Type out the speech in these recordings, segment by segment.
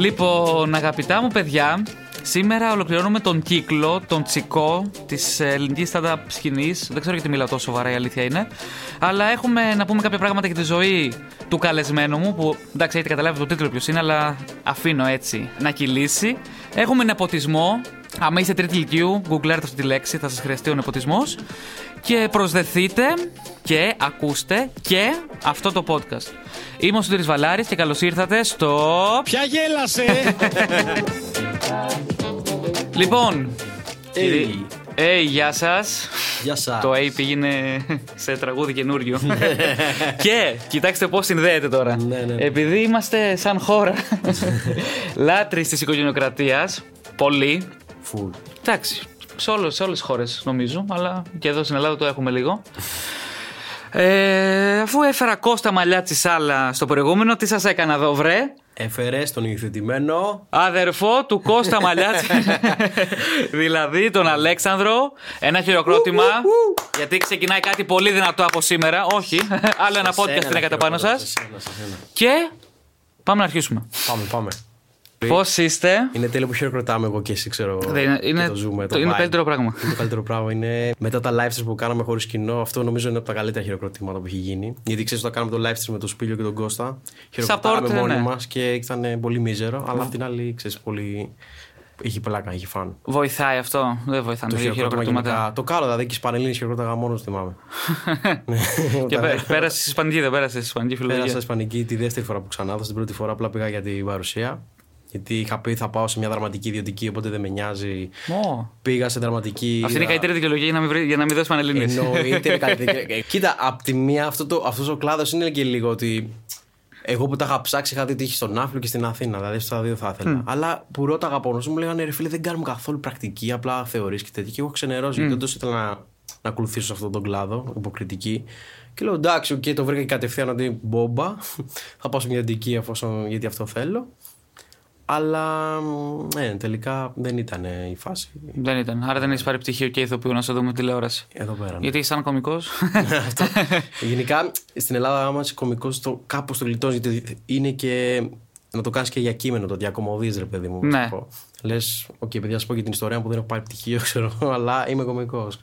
Λοιπόν, αγαπητά μου παιδιά, σήμερα ολοκληρώνουμε τον κύκλο, τον τσικό της ελληνικής stand-up σκηνής. Δεν ξέρω γιατί μιλάω τόσο σοβαρά, η αλήθεια είναι. Αλλά έχουμε να πούμε κάποια πράγματα για τη ζωή του καλεσμένου μου, που εντάξει, έχετε καταλάβει το τίτλο ποιος είναι, αλλά αφήνω έτσι να κυλήσει. Έχουμε νεποτισμό. Άμα είστε τρίτη ηλικίου, γκουγκλάρτε αυτή τη λέξη, θα σας χρειαστεί ο νεποτισμός. Και προσδεθείτε και ακούστε και αυτό το podcast. Είμαι ο Σωτήρης Βαλάρης και καλώς ήρθατε στο... Ποια γέλασε! Λοιπόν, Hey. hey, γεια σας. Γεια σας. Το A πήγαινε σε τραγούδι καινούριο. και κοιτάξτε πώς συνδέεται τώρα. Ναι, ναι, ναι. Επειδή είμαστε σαν χώρα λάτρεις της οικογενειοκρατίας, πολύ, Φουλ. Εντάξει, σε όλες, σε όλες τις χώρες νομίζω, αλλά και εδώ στην Ελλάδα το έχουμε λίγο. Ε, αφού έφερα Κώστα Μαλλιά Τσισάλα στο προηγούμενο, τι σας έκανα εδώ βρε; Έφερε τον υιοθετημένο. Αδερφό του Κώστα Μαλλιά Δηλαδή τον Αλέξανδρο Ένα χειροκρότημα Γιατί ξεκινάει κάτι πολύ δυνατό από σήμερα Όχι, άλλο ένα podcast Σένα, είναι κατά πάνω χειροκρότημα, σας σε σένα, σε σένα. Και πάμε να αρχίσουμε Πάμε, πάμε. Πώς είστε; Είναι τέλειο που χειροκροτάμε εγώ και εσύ, ξέρω. Δεν είναι- και είναι- το ζούμε, το- είναι το vibe. καλύτερο πράγμα. Είναι το καλύτερο πράγμα. Είναι μετά τα live streams που κάναμε χωρίς κοινό, αυτό νομίζω είναι από τα καλύτερα χειροκροτήματα που έχει γίνει. Γιατί ξέρεις, όταν κάναμε το live stream με τον Σπίλιο και τον Κώστα, χειροκροτάμε Support, μόνοι ναι. μας και ήταν πολύ μίζερο. Αλλά απ' την άλλη, ξέρεις, πολύ. Έχει πλάκα, έχει φαν. Βοηθάει αυτό; Δεν βοηθάνε Το οι χειροκρότημα χειροκροτήματα γενικά. Το κάνω, δηλαδή και στι Πανελλήνιες χειροκρόταγα μόνος θυμάμαι. Και Όταν- πέ- πέρασε στη Ισπανική, δεν πέρασε στη Ισπανική Πέρασα φιλολογία. Ισπανική τη δεύτερη φορά που ξανά έδωσα. Την πρώτη φορά απλά πήγα για την παρουσία. Γιατί είχα πει θα πάω σε μια δραματική ιδιωτική, οπότε δεν με νοιάζει. Ω. Πήγα σε δραματική. Αυτή είναι η είδα- καλύτερη δικαιολογία για να μην, βρει- για να μην δώσει πανελλήνιες. Εννοείται είναι καλύτερη. Ε, Κοίτα, απ' τη μία αυτό το, αυτός ο κλάδος είναι και λίγο ότι. Εγώ που τα είχα ψάξει, είχα δει ότι είχε στο Ναύπλιο και στην Αθήνα. Δηλαδή, στα δύο θα ήθελα. Αλλά που ρώταγα από μου, μου λέγανε ρε φίλε, δεν κάνουμε καθόλου πρακτική, απλά θεωρείς και τέτοια. Και εγώ ξενέρωσα, γιατί δεν τόσο ήθελα να, να ακολουθήσω σε αυτόν τον κλάδο, υποκριτική. Και λέω εντάξει, οκ, το βρήκα και κατευθείαν ότι μπόμπα. θα πάω σε μια ιδιωτική εφόσον γιατί αυτό θέλω. Αλλά ναι, τελικά δεν ήταν η φάση. Δεν ήταν. Άρα δεν έχεις πάρει πτυχίο και ηθοποιού να σε δούμε τηλεόραση. Εδώ πέρα. ναι. Γιατί είσαι σαν κωμικός. Αυτό. Γενικά στην Ελλάδα, άμα είσαι κωμικός, το, κάπως το γλιτώνεις. Γιατί είναι και. Να το κάνεις και για κείμενο, το διακωμωδείς, ρε παιδί μου. Ναι. Λες, οκ, παιδιά, σου πω και την ιστορία που δεν έχω πάρει πτυχίο, ξέρω, αλλά είμαι κωμικός.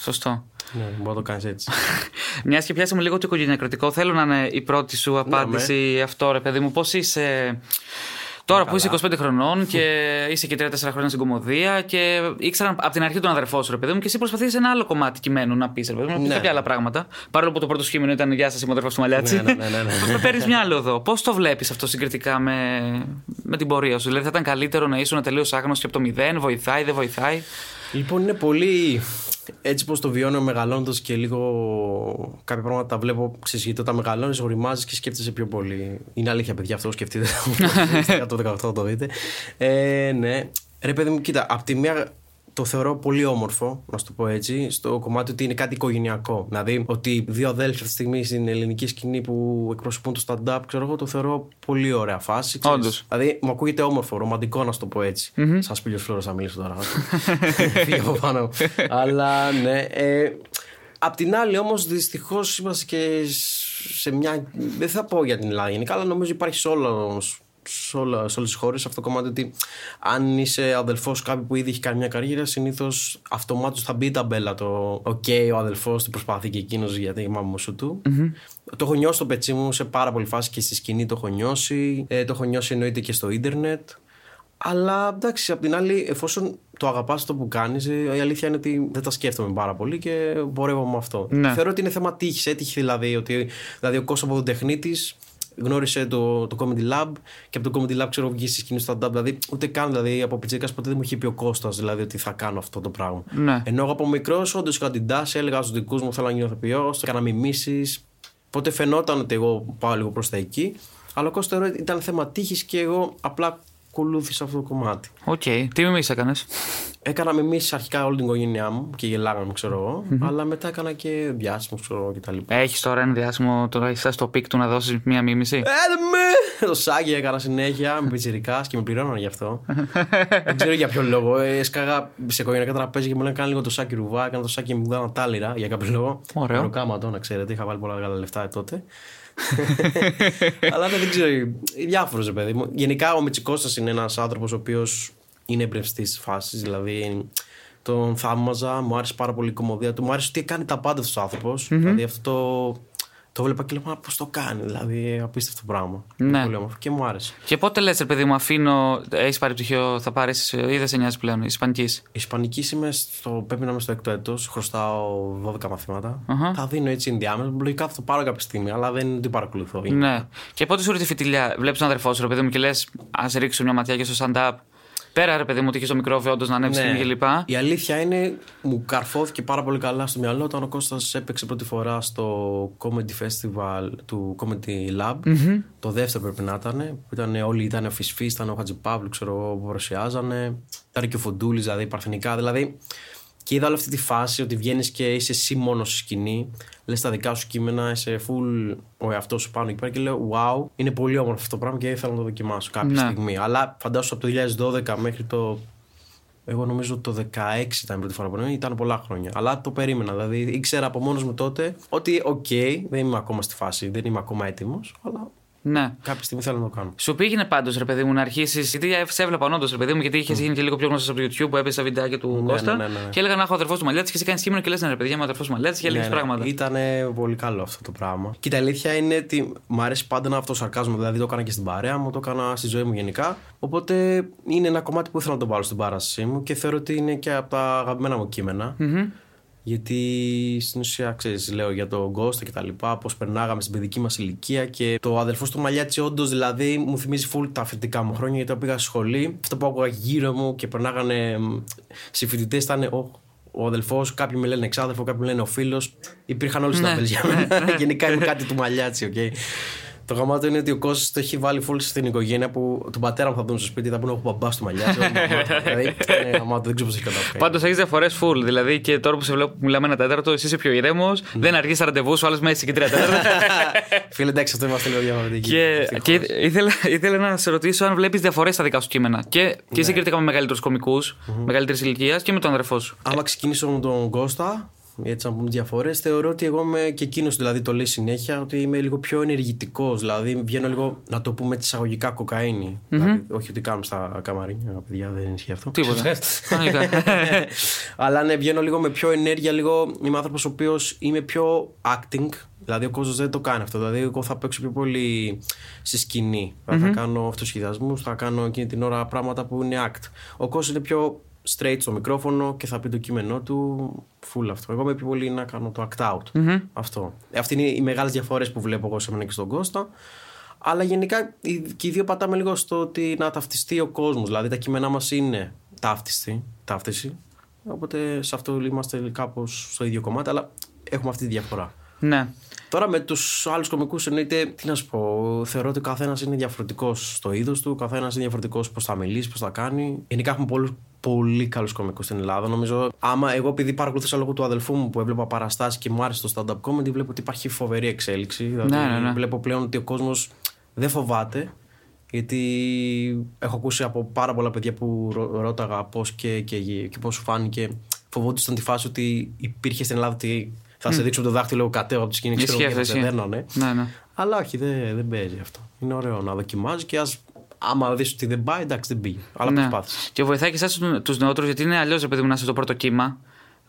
Σωστό. Ναι, μπορεί να το κάνεις έτσι. Μιας και πιάσαμε λίγο το οικογενειακρατικό, θέλω να είναι η πρώτη σου απάντηση αυτό, ρε παιδί μου. Πώς είσαι. Τώρα που είσαι 25 χρονών και είσαι και 3-4 χρόνια στην κομμωδία και ήξεραν από την αρχή τον αδερφό σου, ρε παιδί μου, και εσύ προσπαθείς ένα άλλο κομμάτι κειμένου να πεις, ρε παιδί μου, να πεις Ναι. κάποια άλλα πράγματα. Παρόλο που το πρώτο σχήμενο ήταν Γεια σας, είμαι ο αδερφός του Μαλιάτσι. Ναι, ναι, ναι, ναι, ναι. Παίρνεις μυαλό εδώ. Πώς το βλέπεις αυτό συγκριτικά με, με την πορεία σου, Δηλαδή θα ήταν καλύτερο να ήσουν τελείως άγνωστο και από το μηδέν, βοηθάει, δεν βοηθάει; Λοιπόν, είναι πολύ. Έτσι πως το βιώνω μεγαλώνοντα και λίγο κάποια πράγματα τα βλέπω. Ξέρεις, γιατί όταν μεγαλώνεις, οριμάζεις και σκέφτεσαι πιο πολύ. Είναι αλήθεια, παιδιά, αυτό σκεφτείτε. το 18 θα το δείτε. Ε, ναι. Ρε, παιδί μου, κοίτα, από τη μία το θεωρώ πολύ όμορφο, να σου το πω έτσι, στο κομμάτι ότι είναι κάτι οικογενειακό. Δηλαδή, ότι δύο αδέλφια αυτή τη στιγμή στην ελληνική σκηνή που εκπροσωπούν το stand-up, ξέρω εγώ, το θεωρώ πολύ ωραία φάση. ξέρεις. Όντως. Δηλαδή, μου ακούγεται όμορφο, ρομαντικό, να σου το πω έτσι. Σα πήλιο φλόρος θα μιλήσω τώρα. Φύγε από πάνω. μου. Αλλά ναι. Ε, απ' την άλλη, όμως, δυστυχώς είμαστε και σε μια. Δεν θα πω για την Ελλάδα γενικά, αλλά νομίζω υπάρχει σε όλο. Σε, όλα, σε όλες τις χώρες αυτό το κομμάτι ότι αν είσαι αδελφός κάποιου που ήδη έχει κάνει μια καριέρα συνήθως αυτομάτως θα μπει η ταμπέλα το οκ ο αδελφός του προσπαθεί και εκείνος γιατί η μάμα σου του το έχω νιώσει στο πετσί μου σε πάρα πολλή φάση και στη σκηνή το έχω νιώσει ε, το έχω νιώσει εννοείται και στο ίντερνετ αλλά εντάξει, απ' την άλλη, εφόσον το αγαπάς αυτό που κάνεις, η αλήθεια είναι ότι δεν τα σκέφτομαι πάρα πολύ και πορεύω με αυτό. Ναι. Θεωρώ ότι είναι θέμα τύχης. Έτυχε δηλαδή ότι δηλαδή, ο κόσμος από τον τεχνίτης γνώρισε το, το Comedy Lab και από το Comedy Lab ξέρω βγεις στη σκηνή stand-up. Δηλαδή, ούτε καν δηλαδή, από πιτσίκα ποτέ δεν μου είχε πει ο Κώστας δηλαδή ότι θα κάνω αυτό το πράγμα. Ναι. Ενώ εγώ από μικρός, όντως είχα την τάση, έλεγα στους δικούς μου θέλω να γίνω ηθοποιό, έκανα μιμήσεις. Οπότε φαινόταν ότι εγώ πάω λίγο προς τα εκεί. Αλλά ο Κώστας θεωρώ ότι ήταν θέμα τύχης και εγώ απλά ακολούθησα αυτό το κομμάτι. Οκ. Τι μιμήσεις έκανες; Έκανα μιμήσεις αρχικά όλη την οικογένειά μου και γελάγαμε, ξέρω εγώ. Αλλά μετά έκανα και διάσημο, ξέρω εγώ κτλ. Έχεις τώρα ένα διάσημο, τώρα έχει στο peak του να δώσεις μία μίμηση; Ε, με! Το Σάκη έκανα συνέχεια με πιτσιρικά και με πληρώναν γι' αυτό. Δεν ξέρω για ποιο λόγο. Ε, Έσκαγα σε οικογενειακά τραπέζια και μου λένε κάνε λίγο το Σάκη Ρουβά. Έκανα το Σάκη μου δίναν τάλιρα για κάποιο λόγο. Ωραίο. Μεροκάματο, να ξέρετε. Είχα βγάλει πολλά μεγάλα λεφτά τότε. Αλλά ναι, δεν ξέρω. Διάφορο, παιδί μου. Γενικά ο Μιτσικώστα είναι ένας άνθρωπος ο οποίος είναι εμπνευστής τη φάσης. Δηλαδή τον θαύμαζα, μου άρεσε πάρα πολύ η κομμωδία του. Μου άρεσε ότι κάνει τα πάντα αυτός ο άνθρωπος. Δηλαδή αυτό το. Το βλέπα και λέω πώς το κάνει. Δηλαδή απίστευτο πράγμα. Ναι. Πολύ όμορφο και μου άρεσε. Και πότε λες, παιδί μου, αφήνω. Έχεις πάρει πτυχίο, θα πάρεις. ή δεν σε νοιάζει πλέον, Ισπανικής; Ισπανικής είμαι στο. Πρέπει να είμαι στο έκτο έτος. Χρωστάω 12 μαθήματα. Αχα. Θα δίνω έτσι ενδιάμεσα. Λογικά θα το πάρω κάποια στιγμή, αλλά δεν την παρακολουθώ. Ναι. Και πότε σου ήρθε η φιτιλιά, βλέπεις τον αδερφό σου, ρε παιδί μου, και λες, ας ρίξω μια ματιά και στο stand-up. Πέρα, ρε παιδί μου, ότι είχες το μικρόφωνο, όντως να ανέβεις Ναι. ναι. κλπ. Η αλήθεια είναι, μου καρφώθηκε πάρα πολύ καλά στο μυαλό όταν ο Κώστας έπαιξε πρώτη φορά στο Comedy Festival του Comedy Lab. Το δεύτερο πρέπει να ήταν. Που ήταν όλοι ήταν ο Φυσφής, ήταν ο Χατζηπαύλου, ξέρω εγώ, που παρουσιάζανε. Ήταν και ο Φοντούλης, δηλαδή παρθενικά. Δηλαδή, και είδα όλη αυτή τη φάση ότι βγαίνεις και είσαι εσύ μόνος στη σκηνή, λες τα δικά σου κείμενα, είσαι full ο εαυτός σου πάνω εκεί πέρα και λέω Wow, είναι πολύ όμορφο αυτό το πράγμα και ήθελα να το δοκιμάσω κάποια Ναι. στιγμή. Αλλά φαντάσου από το 2012 μέχρι το εγώ νομίζω το 16 ήταν η πρώτη φορά που ήμουν, ήταν πολλά χρόνια. Αλλά το περίμενα. Δηλαδή ήξερα από μόνος μου τότε ότι, οκ, δεν είμαι ακόμα στη φάση, δεν είμαι ακόμα έτοιμος, αλλά Ναι. κάποια στιγμή θέλω να το κάνω. Σου πήγαινε πάντως, ρε παιδί μου, να αρχίσεις. Γιατί σε έβλεπα όντως, ρε παιδί μου, γιατί είχες γίνει και λίγο πιο γνωστός από το YouTube που έπαιζες στα βιντεάκια του Ναι, Κώστα. ναι, ναι, ναι. Και έλεγα να ο αδερφός του Μαλιάτση και εσύ κάνεις κείμενο και λες, ναι, ρε παιδιά, είμαι αδερφός του Μαλιάτση και έλεγες πράγματα. Ήταν πολύ καλό αυτό το πράγμα. Και η αλήθεια είναι ότι μου αρέσει πάντα να αυτοσαρκάζομαι. Δηλαδή το έκανα και στην παρέα μου, το έκανα στη ζωή μου γενικά. Οπότε είναι ένα κομμάτι που ήθελα να το βάλω στην παράστασή μου και θεωρώ ότι είναι και από τα αγαπημένα μου κείμενα. Μμμ. Γιατί στην ουσία, ξέρεις, λέω για τον Γκώστα και τα λοιπά, πώς περνάγαμε στην παιδική μας ηλικία και το αδερφό του Μαλιάτσι, όντως δηλαδή μου θυμίζει full τα φοιτητικά μου χρόνια γιατί πήγα σχολή. Αυτό που άκουγα γύρω μου και περνάγανε μ, συμφοιτητής ήταν ο, ο αδελφός, κάποιοι με λένε εξάδελφο, κάποιοι με λένε ο φίλος. Υπήρχαν όλοι Ναι. στα για μένα. Γενικά είμαι κάτι του Μαλιάτσι, οκ. Το γαμάτο είναι ότι ο Κώστας το έχει βάλει full στην οικογένεια που τον πατέρα μου θα δουν στο σπίτι, θα πούνε ο μπαμπάς του Μαλιάτση. δηλαδή, είναι γαμάτο, δεν ξέρω πώς έχει καταφέρει. Πάντως έχεις διαφορές full. Δηλαδή και τώρα που σε βλέπω που μιλάμε ένα τέταρτο, εσύ είσαι πιο ήρεμος, Ναι. δεν αργείς ραντεβού, ο άλλος μέσα και τρία τέταρτα. Φίλε, εντάξει, αυτό είμαστε λίγο διαφορετικοί. και Ευτυχώς. και ήθελα, ήθελα να σε ρωτήσω αν βλέπεις διαφορές στα δικά σου κείμενα. Και, και συγκριτικά με μεγαλύτερους κωμικούς, μεγαλύτερης ηλικίας και με τον αδερφό σου. Άμα ξεκινήσω με τον Κώστα, έτσι να πούμε διαφορές, θεωρώ ότι εγώ είμαι και εκείνος δηλαδή το λέει συνέχεια ότι είμαι λίγο πιο ενεργητικός. Δηλαδή βγαίνω λίγο, να το πούμε έτσι εισαγωγικά, κοκαίνη. Δηλαδή, όχι ότι κάνουμε στα καμαρίνια, παιδιά, δεν ισχύει αυτό. Τίποτα. Κανονικά. Αλλά ναι, βγαίνω λίγο με πιο ενέργεια, λίγο είμαι άνθρωπος ο οποίος είμαι πιο acting. Δηλαδή ο κόσμος δεν το κάνει αυτό. Δηλαδή, εγώ θα παίξω πιο πολύ στη σκηνή. Θα, θα κάνω αυτοσχεδιασμούς, θα κάνω εκείνη την ώρα πράγματα που είναι act. Ο κόσμος είναι πιο straight στο μικρόφωνο και θα πει το κείμενό του. Full αυτό. Εγώ είμαι πιο πολύ να κάνω το act out. Αυτό. Αυτή είναι οι μεγάλες διαφορές που βλέπω εγώ σε μένα και στον Κώστα. Αλλά γενικά οι- και οι δύο πατάμε λίγο στο ότι να ταυτιστεί ο κόσμος. Δηλαδή τα κείμενά μας είναι ταύτιστη, ταύτιση. Οπότε σε αυτό είμαστε κάπως στο ίδιο κομμάτι, αλλά έχουμε αυτή τη διαφορά. ναι. Τώρα με τους άλλους κομικούς εννοείται, τι να σου πω, θεωρώ ότι ο καθένας είναι διαφορετικός στο είδος του, ο καθένας είναι διαφορετικός πώς θα μιλήσει, πώς θα κάνει. Γενικά έχουμε πολλούς πολύ καλούς κομικούς στην Ελλάδα. Νομίζω, άμα εγώ επειδή παρακολουθούσα λόγω του αδελφού μου που έβλεπα παραστάσεις και μου άρεσε το stand-up comedy, βλέπω ότι υπάρχει φοβερή εξέλιξη. Δηλαδή, Ναι, ναι, ναι. Βλέπω πλέον ότι ο κόσμος δεν φοβάται. Γιατί έχω ακούσει από πάρα πολλά παιδιά που ρω- ρώταγα πώς και, και, και πώς σου φάνηκε. Φοβόντουσαν τη φάση ότι υπήρχε στην Ελλάδα ότι θα σε δείξω το δάχτυλο κατέβα από τη σκηνή ξέρω, Ισχύει και θα αυτό, σε ισχύει. δέρνανε. Ναι, ναι. Αλλά όχι, δεν, δεν παίζει αυτό. Είναι ωραίο να δοκιμάζει και ας, άμα δεις ότι δεν πάει, εντάξει, δεν πήγε. Αλλά ναι. προσπάθησε. Και βοηθάει και εσάς τους νεότερους, γιατί είναι αλλιώς, επειδή μου να είστε το πρώτο κύμα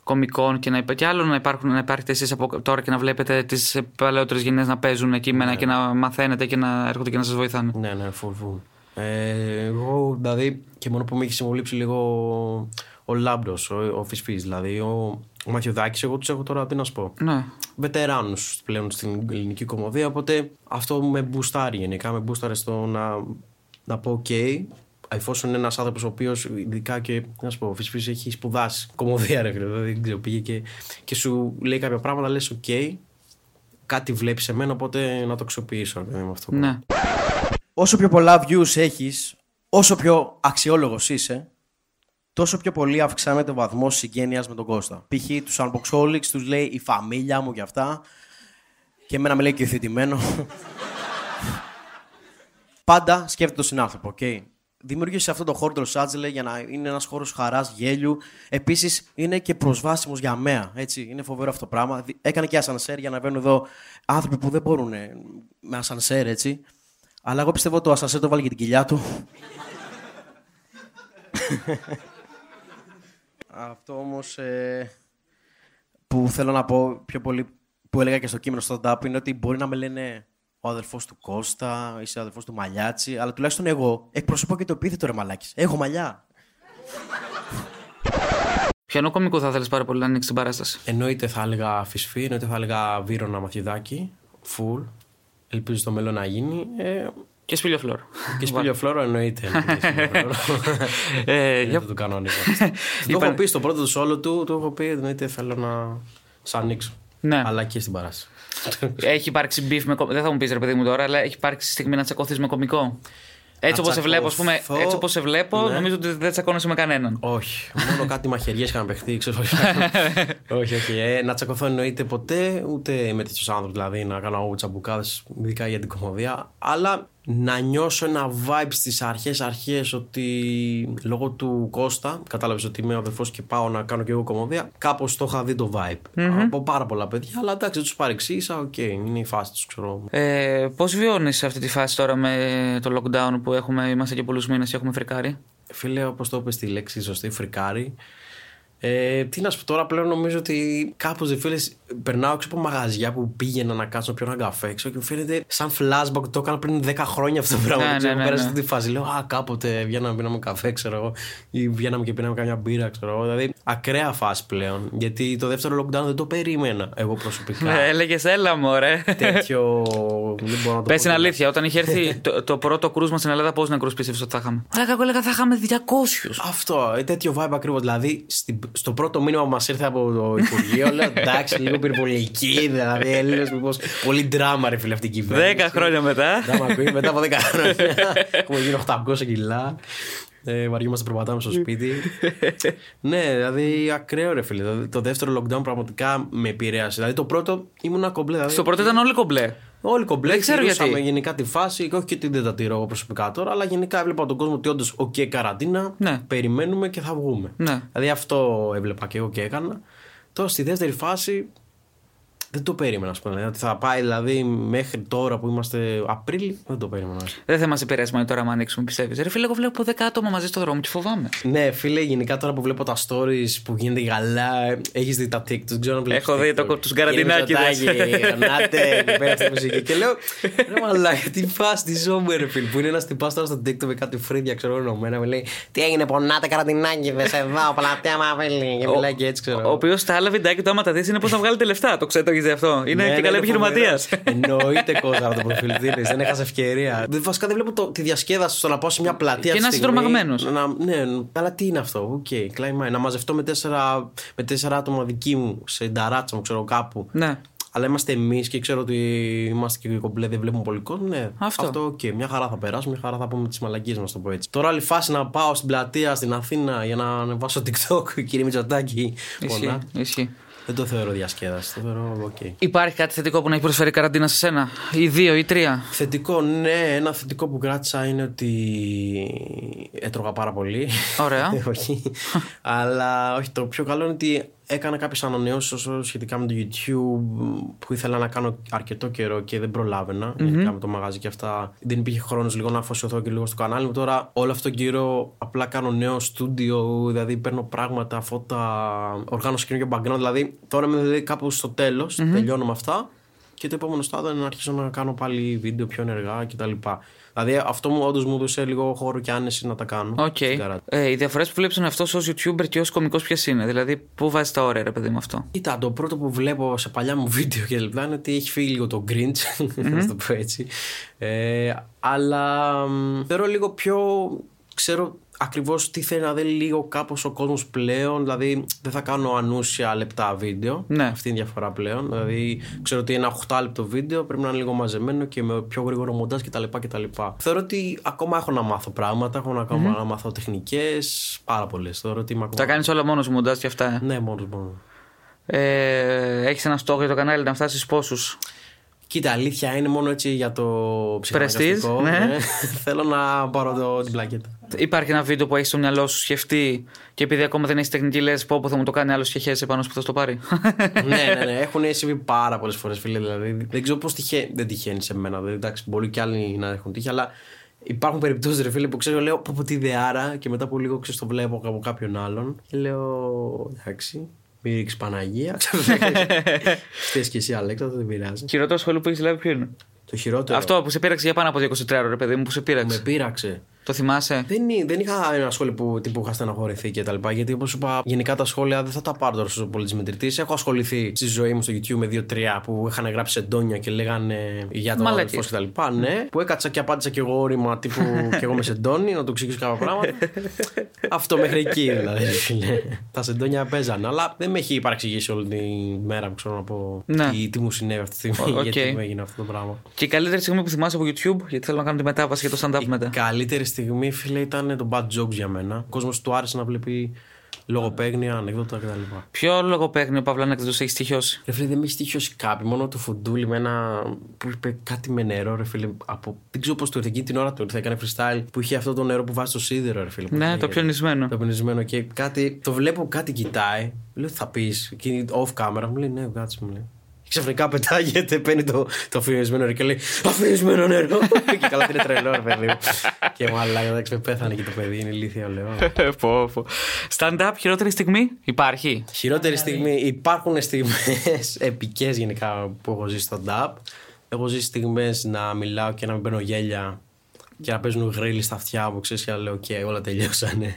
κομικών και, να, υπά- και άλλο να, υπάρχουν, να υπάρχετε εσείς από τώρα και να βλέπετε τις παλαιότερες γενιές να παίζουν κείμενα και να μαθαίνετε και να έρχονται και να σας βοηθάνε. Ναι, ναι, φοβού. Ε, εγώ, δηλαδή, και μόνο που με έχει συμβολήψει λίγο ο Λάμπρος, ο, ο Φυσφή, δηλαδή ο, ο Μαθιουδάκης, εγώ τους έχω τώρα τι να σου πω. Ναι. Βετεράνους πλέον στην ελληνική κομμωδία. Οπότε αυτό με μπουστάρει γενικά. Με μπουστάρει στο να, να πω: OK, εφόσον είναι ένας άνθρωπος ο οποίος ειδικά και να σου πω, ο Φυσφής έχει σπουδάσει κομμωδία, ρε φίλε. Δηλαδή, δεν ξέρω, πήγε και, και σου λέει κάποια πράγματα, λες: OK, κάτι βλέπεις σε μένα, οπότε να το αξιοποιήσω. ρε παιδί μου, αυτό. ναι. όσο πιο πολλά views έχεις, όσο πιο αξιόλογος είσαι, τόσο πιο πολύ αυξάνεται ο βαθμός συγγένειας με τον Κώστα. Π.χ. τους Unboxholics τους λέει η φαμίλια μου και αυτά. Και εμένα με λέει και θετημένο. Πάντα σκέφτεται τον συνάνθρωπο, okay. Δημιούργησε αυτό το χώρο του Λος για να είναι ένας χώρος χαράς, γέλιου. Επίσης είναι και προσβάσιμος για μέα. Έτσι. Είναι φοβερό αυτό το πράγμα. Έκανε και ασανσέρ για να βγαίνουν εδώ άνθρωποι που δεν μπορούν με ασανσέρ, έτσι. Αλλά εγώ πιστεύω το ασανσέρ το βάλει για την κοιλιά του. αυτό όμως ε, που θέλω να πω πιο πολύ που έλεγα και στο κείμενο στο stand είναι ότι μπορεί να με λένε ο αδελφός του Κώστα, είσαι αδελφός του Μαλιάτσι, αλλά τουλάχιστον εγώ εκπροσωπώ και το επίθετο ρε μαλάκι. Έχω μαλλιά. Ποιανό κομικό θα ήθελε πάρα πολύ να ανοίξεις την παράσταση. Εννοείται θα έλεγα Φυσφή, εννοείται θα έλεγα Βύρονα Μαθηδάκη, Φουλ. Ελπίζω στο μέλλον να γίνει. Ε, και σπήλιο φλόρο. Και σπήλιο φλόρο εννοείται. ε, για... το κανόνικο. το έχω πει στο πρώτο του σόλο του, το έχω πει εννοείται θέλω να σ' ανοίξω. Ναι. Αλλά και στην παράσταση. έχει υπάρξει beef με Δεν θα μου πεις ρε παιδί μου τώρα, αλλά έχει υπάρξει στιγμή να τσακωθείς με κωμικό. Έτσι όπως σε βλέπω, ας πούμε, έτσι όπως σε βλέπω, ναι. νομίζω ότι δεν τσακώνεσαι με κανέναν. Όχι. Μόνο κάτι μαχαιριές είχαν παιχτεί, ξέρω. όχι, όχι. Ε, να τσακωθώ εννοείται ποτέ, ούτε είμαι τέτοιος άνθρωπος δηλαδή να κάνω τσαμπουκάδες, ειδικά για την κωμωδία. Αλλά να νιώσω ένα vibe στις αρχές αρχές ότι λόγω του Κώστα κατάλαβες ότι είμαι ο αδερφός και πάω να κάνω και εγώ κωμωδία κάπως το είχα δει το vibe. Mm-hmm. από πάρα πολλά παιδιά αλλά εντάξει τους παρεξήγησα OK okay, είναι η φάση τους ξέρω. Ε, Πώς βιώνεις αυτή τη φάση τώρα με το lockdown που έχουμε είμαστε και πολλούς μήνες και έχουμε φρικάρει; Φίλε όπως το είπες τη λέξη σωστή φρικάρει ε, τι να σου πω τώρα, πλέον νομίζω ότι κάπως δε φίλες περνάω έξω από μαγαζιά που πήγαινα να κάτσω να πιω ένα καφέ έξω και μου φαίνεται σαν flashback το έκανα πριν 10 χρόνια αυτό το πράγμα. Ναι, ναι, ναι, πέρασε ναι. αυτή τη φάση. Λέω Α, κάποτε βγαίναμε πίναμε καφέ, ξέρω εγώ, ή βγαίναμε και πίναμε καμιά μπύρα, ξέρω εγώ. Δηλαδή ακραία φάση πλέον. Γιατί το δεύτερο lockdown δεν το περίμενα εγώ προσωπικά. Ναι, έλεγες έλα μου, ρε. Τέτοιο. δεν μπορώ να το Πες την αλήθεια, όταν είχε έρθει το, το πρώτο κρούσμα στην Ελλάδα, πώς νεκρούς πίστευες ότι θα είχαμε; Αλλά εγώ έλεγα θα είχαμε 200. Αυτό, ε, τέτοιο vibe ακριβώς. Δηλαδή στην στο πρώτο μήνυμα που μας ήρθε από το Υπουργείο, λέω εντάξει, λίγο πυρπολική, δηλαδή Έλληνες, μήπως πολύ ντράμα, ρε φίλε αυτή η κυβέρνηση. Δέκα χρόνια μετά. μετά από δέκα χρόνια. Έχουμε γίνει 800 κιλά. Ε, βαριόμαστε περπατάμε στο σπίτι. ναι, δηλαδή ακραίο ρε φίλε. Το δεύτερο lockdown πραγματικά με επηρέασε. Δηλαδή το πρώτο ήμουν κομπλέ. Δηλαδή, στο πρώτο ήταν όλοι κομπλέ; Όλοι κομπλέ. Δεν ξέρω γιατί. γενικά τη φάση, όχι και ότι δεν τα τηρώ εγώ προσωπικά τώρα, αλλά γενικά έβλεπα τον κόσμο ότι όντως, OK, καραντίνα, ναι. περιμένουμε και θα βγούμε. Ναι. Δηλαδή αυτό έβλεπα και εγώ και έκανα. Τώρα στη δεύτερη φάση δεν το περίμενα, ας πούμε. Ότι θα πάει δηλαδή μέχρι τώρα που είμαστε Απρίλιο, δεν το περίμενα. Δεν θα μας επηρεάσει μόνο τώρα, αν ανοίξουμε, πιστεύεις. Ρε φίλε, εγώ βλέπω 10 άτομα μαζί στο δρόμο και φοβάμαι. Ναι, φίλε, γενικά τώρα που βλέπω τα stories που γίνεται γαλά, έχεις δει τα TikTok, δεν ξέρω να βλέπεις. Έχω δει το, τους γκαραντινάκι. Νάτε, πέρα στη μουσική. Και λέω, ρε μαλάκα, τι φά, τι ζώμου, ρε φίλε. Που είναι ένας τυπάς τώρα στο TikTok με κάτι φρύδια, ξέρω ενωμένα. Με λέει, Τι έγινε, πονάτε καραντινάκι, δε σε δω, πλατεία μαβέλη. Και μιλάει και έτσι, ξέρω. Ο οποίος τα άλλα βιντεάκι το άμα τα δεις είναι πώς να βγάλετε λεφτά. Το ξέρω, το αυτό. Είναι ναι, και ναι, καλά επιχειρηματίας. Εννοείται κόζα από το προφίλ Δεν έχασε ευκαιρία. Βασικά δεν βλέπω το, τη διασκέδαση στο να πάω σε μια πλατεία. Και να είσαι τρομαγμένος. Ναι, αλλά τι είναι αυτό; Οκ, okay, Να μαζευτώ με τέσσερα, με τέσσερα άτομα δική μου σε νταράτσα μου, ξέρω κάπου. Ναι. Αλλά είμαστε εμείς και ξέρω ότι είμαστε και κομπλέ, δεν βλέπουμε πολύ κόσμο. Ναι, αυτό. αυτό okay. μια χαρά θα περάσουμε, μια χαρά θα πούμε τις μαλακίες μας, το πω έτσι. Τώρα άλλη φάση να πάω στην πλατεία στην Αθήνα για να ανεβάσω TikTok, κύριε Μητσοτάκη. Ισχύει. Ισχύει. Δεν το θεωρώ διασκέδαση. Το θεωρώ okay. Υπάρχει κάτι θετικό που να έχει προσφέρει καραντίνα σε σένα, ή δύο ή τρία; Θετικό, ναι. Ένα θετικό που κράτησα είναι ότι έτρωγα πάρα πολύ. Ωραία. όχι. Αλλά όχι, το πιο καλό είναι ότι έκανα κάποιες ανανεώσεις σχετικά με το YouTube που ήθελα να κάνω αρκετό καιρό και δεν προλάβαινα. Mm-hmm. με το μαγαζί και αυτά. Δεν υπήρχε χρόνος λίγο να αφοσιωθώ και λίγο στο κανάλι μου. Τώρα όλο αυτό καιρό απλά κάνω νέο στούντιο, δηλαδή παίρνω πράγματα, φώτα, οργάνωση καινούργιο background. Δηλαδή τώρα είμαι δηλαδή κάπου στο τέλος, mm-hmm. τελειώνω με αυτά. Και το επόμενο στάδιο είναι να αρχίσω να κάνω πάλι βίντεο πιο ενεργά κτλ. Δηλαδή αυτό μου όντως μου έδωσε λίγο χώρο και άνεση να τα κάνω. Okay. Ε, οι διαφορές που βλέπεις αυτός ως YouTuber και ως κωμικός ποιε είναι. Δηλαδή, πού βάζεις τα όρια, ρε παιδί με αυτό; Κοίτα, το πρώτο που βλέπω σε παλιά μου βίντεο και λεπτά είναι ότι έχει φύγει λίγο το Grinch. να το πω έτσι. Ε, αλλά θεωρώ λίγο πιο. Ξέρω ακριβώς τι θέλει να δει λίγο κάπως ο κόσμος πλέον. Δηλαδή, δεν θα κάνω ανούσια λεπτά βίντεο. Ναι. Αυτή είναι η διαφορά πλέον. Δηλαδή, ξέρω ότι ένα 8 λεπτό βίντεο πρέπει να είναι λίγο μαζεμένο και με πιο γρήγορο μοντάζ κτλ. κτλ. Θεωρώ ότι ακόμα έχω να μάθω πράγματα, έχω ακόμα να μάθω τεχνικές. Πάρα πολλές. Θεωρώ ότι είμαι ακόμα. Τα κάνεις όλα μόνος σου μοντάζ και αυτά. ε; Ναι, μόνος μόνος. Ε, Έχεις ένα στόχο για το κανάλι να φτάσεις πόσους; Κοίτα, αλήθεια είναι μόνο έτσι για το ψυχολογικό. ναι. Θέλω να πάρω το, την πλακέτα. Υπάρχει ένα βίντεο που έχεις στο μυαλό σου σκεφτεί και επειδή ακόμα δεν έχεις τεχνική, λες πω πω θα μου το κάνει άλλο και χέσει πάνω σου που θα στο πάρει. ναι, ναι, ναι. Έχουν συμβεί πάρα πολλές φορές, φίλε. Δηλαδή, δεν ξέρω πώς τυχαίνει. Δεν τυχαίνει σε μένα. Δηλαδή, εντάξει, μπορεί κι άλλοι να έχουν τύχει, αλλά υπάρχουν περιπτώσεις, ρε φίλε, που ξέρω, λέω πω, πω τι ιδεάρα και μετά από λίγο ξέρω, το βλέπω από κάποιον άλλον και λέω εντάξει. Μην ρίξει Παναγία. Φταίει και εσύ, Αλέξανδρο, δεν πειράζει. Χειρότερο σχόλιο που έχεις λάβει ποιο είναι; Το χειρότερο. Αυτό που σε πείραξε για πάνω από 23 ώρες, παιδί μου, που σε με πείραξε. Πείραξε. Το θυμάσαι; Δεν, εί- δεν είχα ένα σχόλιο που τύπου είχα στεναχωρηθεί και τα λοιπά. Γιατί όπως είπα, γενικά τα σχόλια δεν θα τα πάρω τώρα στους πολύ μετρητή. Έχω ασχοληθεί στη ζωή μου στο YouTube με δύο-τρία που είχαν γράψει εντόνια και λέγανε για τον Μαλακίες. αδελφό και τα λοιπά. Ναι, που έκατσα και απάντησα και εγώ όρημα τύπου και εγώ με σεντόνι να του εξηγήσω κάποια πράγματα. Αυτό μέχρι εκεί δηλαδή. φίλε. τα σεντόνια παίζανε. Αλλά δεν με έχει παρεξηγήσει όλη τη μέρα που ξέρω να πω Ναι. τι, τι μου συνέβη αυτή τη στιγμή. Οκ. Γιατί μου έγινε αυτό το πράγμα. Και η καλύτερη στιγμή που θυμάσαι από YouTube, γιατί θέλω να κάνω τη μετάβαση για το stand-up μετά. Καλύτερη στιγμή, φίλε, ήταν το bad jokes για μένα. Ο κόσμος του άρεσε να βλέπει λογοπαίγνια, ανέκδοτα κτλ. Ποιο λογοπαίγνιο παύλα Ανέκδοτο έχεις στοιχειώσει; Ρε φίλε, δεν με έχει τύχει κάποιο. Μόνο το Φουντούλη με ένα. που είπε κάτι με νερό, ρε φίλε. Από... Δεν ξέρω πώς του ήρθε. Εκείνη την ώρα του ήρθε. Έκανε freestyle που είχε αυτό το νερό που βάζει στο σίδερο, ρε φίλε. Πώς Ναι, λέγεται. το απιονισμένο. Το απιονισμένο και κάτι. Το βλέπω κάτι κοιτάει. Λέω, θα πεις. Εκείνη off camera μου λέει, Ναι, κάτσε μου λέει. Και ξαφνικά πετάγεται, παίρνει το, το αφιονισμένο νερό και λέει Αφιονισμένο νερό! και καλά είναι τρελό, ρε παιδί μου. και μαλάκα, εντάξει, με πέθανε και το παιδί, είναι ηλίθιο, λέω. πω, πω. Stand-up, χειρότερη στιγμή; Υπάρχει. Χειρότερη στιγμή. Υπάρχουν στιγμές επικές γενικά που έχω ζήσει στο stand-up. Έχω ζήσει στιγμές να μιλάω και να μην παίρνω γέλια και να παίζουν γρήλοι στα αυτιά μου, ξέρεις και να λέω: Οκ, όλα τελειώσανε.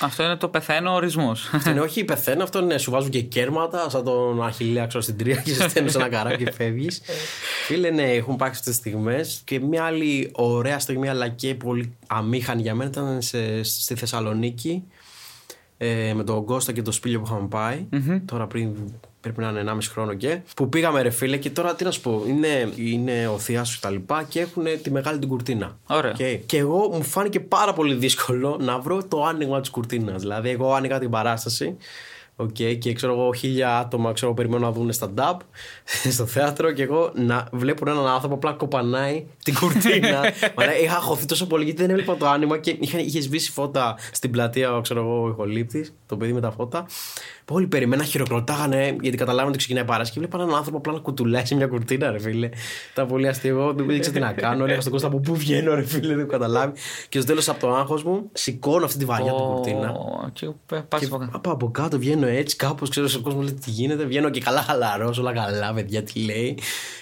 Αυτό είναι το πεθαίνω ορισμός. Αυτό είναι όχι πεθαίνω, αυτό είναι σου βάζουν και κέρματα, σαν τον Αχηλέα ξέρω στην τρία και σε στέλνουν σε ένα καράβι και φεύγεις. Φίλε, ναι, έχουν πάει αυτές τις στιγμές. Και μια άλλη ωραία στιγμή, αλλά και πολύ αμήχανη για μένα ήταν σε, στη Θεσσαλονίκη ε, με τον Κώστα και τον Σπίλιο που είχαμε πάει. Τώρα πριν πρέπει να είναι 1,5 χρόνο και. Που πήγαμε ρε φίλε και τώρα τι να σου πω. Είναι, είναι ο θεία σου και τα λοιπά και έχουν τη μεγάλη την κουρτίνα. Ωραία. Okay. Και εγώ μου φάνηκε πάρα πολύ δύσκολο να βρω το άνοιγμα της κουρτίνας. Δηλαδή, εγώ άνοιγα την παράσταση. Okay, και ξέρω εγώ χίλια άτομα ξέρω, περιμένω να δουν stand-up στο θέατρο και εγώ να βλέπω έναν άνθρωπο απλά κοπανάει την κουρτίνα. Μα λέει, είχα χωθεί τόσο πολύ γιατί δεν έβλεπα το άνοιγμα και είχε, είχες σβήσει φώτα στην πλατεία, ξέρω εγώ, ο ηχολήπτης, το παιδί με τα φώτα. Που όλοι περιμένα χειροκροτάγανε γιατί καταλάβανε ότι ξεκινάει η παράσταση και βλέπα έναν άνθρωπο απλά να κουτουλάει σε μια κουρτίνα, ρε φίλε. Ήταν πολύ αστείο. Εγώ δεν ήξερα τι να κάνω. Έλεγα στον Κώστα από πού βγαίνω, ρε φίλε, δεν έχω καταλάβει. Και στο τέλος από το άγχος μου σηκώνω αυτή τη βαριά την κουρτίνα. Ω, Και πα Και από, από κάτω βγαίνω έτσι, κάπως ξέρω ο κόσμο λέει τι γίνεται. Βγαίνω και καλά χαλαρός, όλα καλά, παιδιά, τι λέει.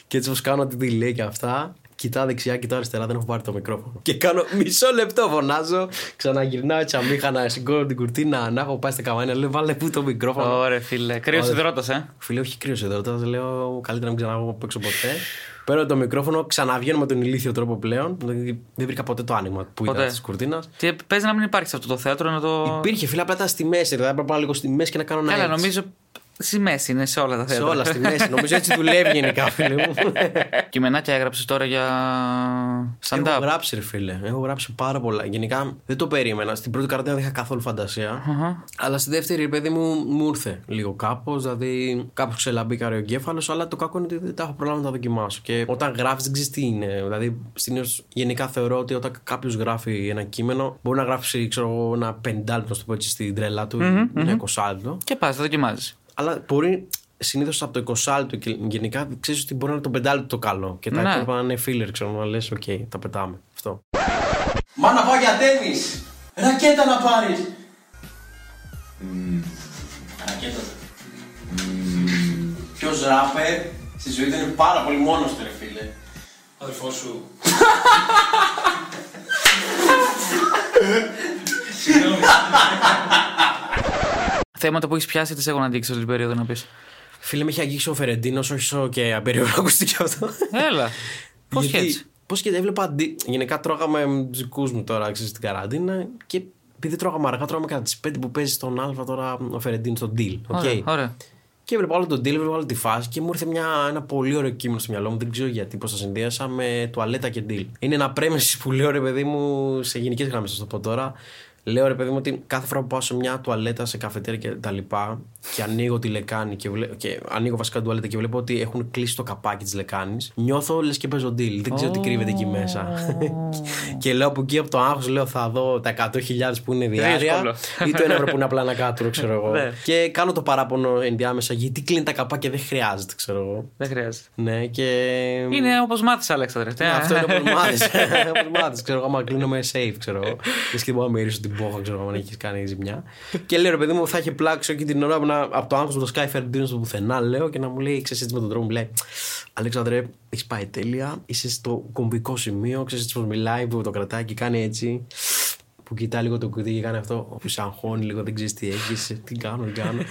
Και έτσι όπως κάνω τι λέει και αυτά. Κοιτάω δεξιά, κοιτάω αριστερά, δεν έχω πάρει το μικρόφωνο. Και κάνω μισό λεπτό φωνάζω. Ξαναγυρνάω έτσι αμήχανα, σηκώνω την κουρτίνα, να έχω πάει στα καμάνια. Λέω βάλε πού το μικρόφωνο. Ωραία, φίλε. Κρύος υδρότα, ε. Φίλε, όχι κρύος εδώ. Τώρα λέω καλύτερα να μην ξαναβγώ από έξω ποτέ. Παίρνω το μικρόφωνο, ξαναβγαίνω με τον ηλίθιο τρόπο πλέον. Δηλαδή δεν βρήκα ποτέ το άνοιγμα που Ποτέ. ήταν της κουρτίνας. Τι παίζει να μην υπάρχει σε αυτό το θέατρο να το. Υπήρχε φίλε, απλά ήταν στη μέση. Δηλαδή έπρεπε να πάω λίγο στη μέση και να κάνω ένα Καλά, έτσι. νομίζω στη μέση είναι σε όλα τα Σε θέατρα. όλα στη μέση. Νομίζω έτσι δουλεύει γενικά, φίλε μου. Κειμενάκια έγραψες τώρα για Έχω stand-up. γράψει, ρε φίλε. Έχω γράψει πάρα πολλά. Γενικά δεν το περίμενα. Στην πρώτη καραντίνα δεν είχα καθόλου φαντασία. Αλλά στη δεύτερη, ρε παιδί μου, μου ήρθε λίγο κάπως. Δηλαδή, κάπως ξελαμπήκα ο εγκέφαλος. Αλλά το κακό είναι ότι δεν τα έχω προλάβει να τα δοκιμάσω. Και όταν γράφεις, δεν ξέρεις τι είναι. Δηλαδή, συνήθως γενικά θεωρώ ότι όταν κάποιος γράφει ένα κείμενο, μπορεί να γράψει, ξέρω εγώ, ένα πεντάλεπτο, να το πω έτσι, στην τρέλα του, ένα εικοσάλεπτο. Και πας, το δοκιμάζεις. Αλλά μπορεί συνήθως από το 20 λεπτό και γενικά ξέρεις ότι μπορεί να είναι το 5 λεπτό το καλό. Και τα Ναι. υπόλοιπα να είναι filler, ξέρω να λες: Οκ, τα πετάμε. Αυτό. Μα να πάω για τένις. Ρακέτα να πάρεις. Ρακέτα. Ποιος ράπερ στη ζωή του είναι πάρα πολύ μόνος του ρε φίλε. Ο αδερφός σου. Θέματα που έχεις πιάσει, τις έχω να δείξει όλη την περίοδο να πεις. Φίλε, με έχει αγγίξει ο Φερεντίνος, όχι σο και απεριόρο ακούστηκε αυτό. Έλα. Πώς και Γιατί- έτσι; Πώς και έβλεπα. αντι- Γενικά τρώγαμε με του δικούς μου τώρα, ξέρεις, στην καραντίνα και επειδή τρώγαμε αργά, τρώγαμε κατά τι 5 που παίζει στον Α τώρα ο Φερεντίν στον deal. Ωραία, Okay. ωραία. Και έβλεπα όλο τον deal, έβλεπα όλη τη φάση και μου ήρθε μια, ένα πολύ ωραίο κείμενο στο μυαλό μου. Δεν ξέρω γιατί, πώς θα συνδύασα με τουαλέτα και deal. Είναι ένα πρέμεση που λέω ρε παιδί μου σε γενικές γραμμές, θα το πω τώρα. Λέω ρε παιδί μου ότι κάθε φορά που πάω σε μια τουαλέτα, σε καφετέρια και τα λοιπά και ανοίγω τη λεκάνη και, βλέ... και ανοίγω βασικά την τουαλέτα και βλέπω ότι έχουν κλείσει το καπάκι της λεκάνης, νιώθω λες και παίζω deal. Δεν ξέρω τι κρύβεται εκεί μέσα. και λέω από εκεί από το άγχος, λέω θα δω τα 100.000 που είναι διάρκεια Δύσκολο. ή το ένα ευρώ που είναι απλά ένα κάτω, ξέρω εγώ. Ναι. και κάνω το παράπονο ενδιάμεσα γιατί κλείνει τα καπάκια δεν χρειάζεται, ξέρω εγώ. Δεν χρειάζεται. Ναι, και. Είναι όπως μάθει, Αλέξανδρε. Ναι, αυτό είναι όπως μάθει. Όπως μάθει, ξέρω εγώ, άμα κλείνω με safe, ξέρω εγώ. Και και μπορώ να μυρίσω την πόχα, ξέρω εγώ, αν έχεις κάνει ζημιά. και λέω ρε παιδί μου, θα έχει πλάξει εκεί την ώρα που να, από το άγχος με το Sky Ferdinand στο πουθενά, λέω και να μου λέει, ξέρεις έτσι με τον τρόπο μου λέει, Αλέξανδρε, έχεις πάει τέλεια, είσαι στο κομβικό σημείο, ξέρεις έτσι πώς μιλάει, που το κρατάει και κάνει έτσι. Που κοιτάει λίγο το κουτί και κάνει αυτό. Όπου σε αγχώνει λίγο, δεν ξέρεις τι έχεις. Τι κάνω, τι κάνω.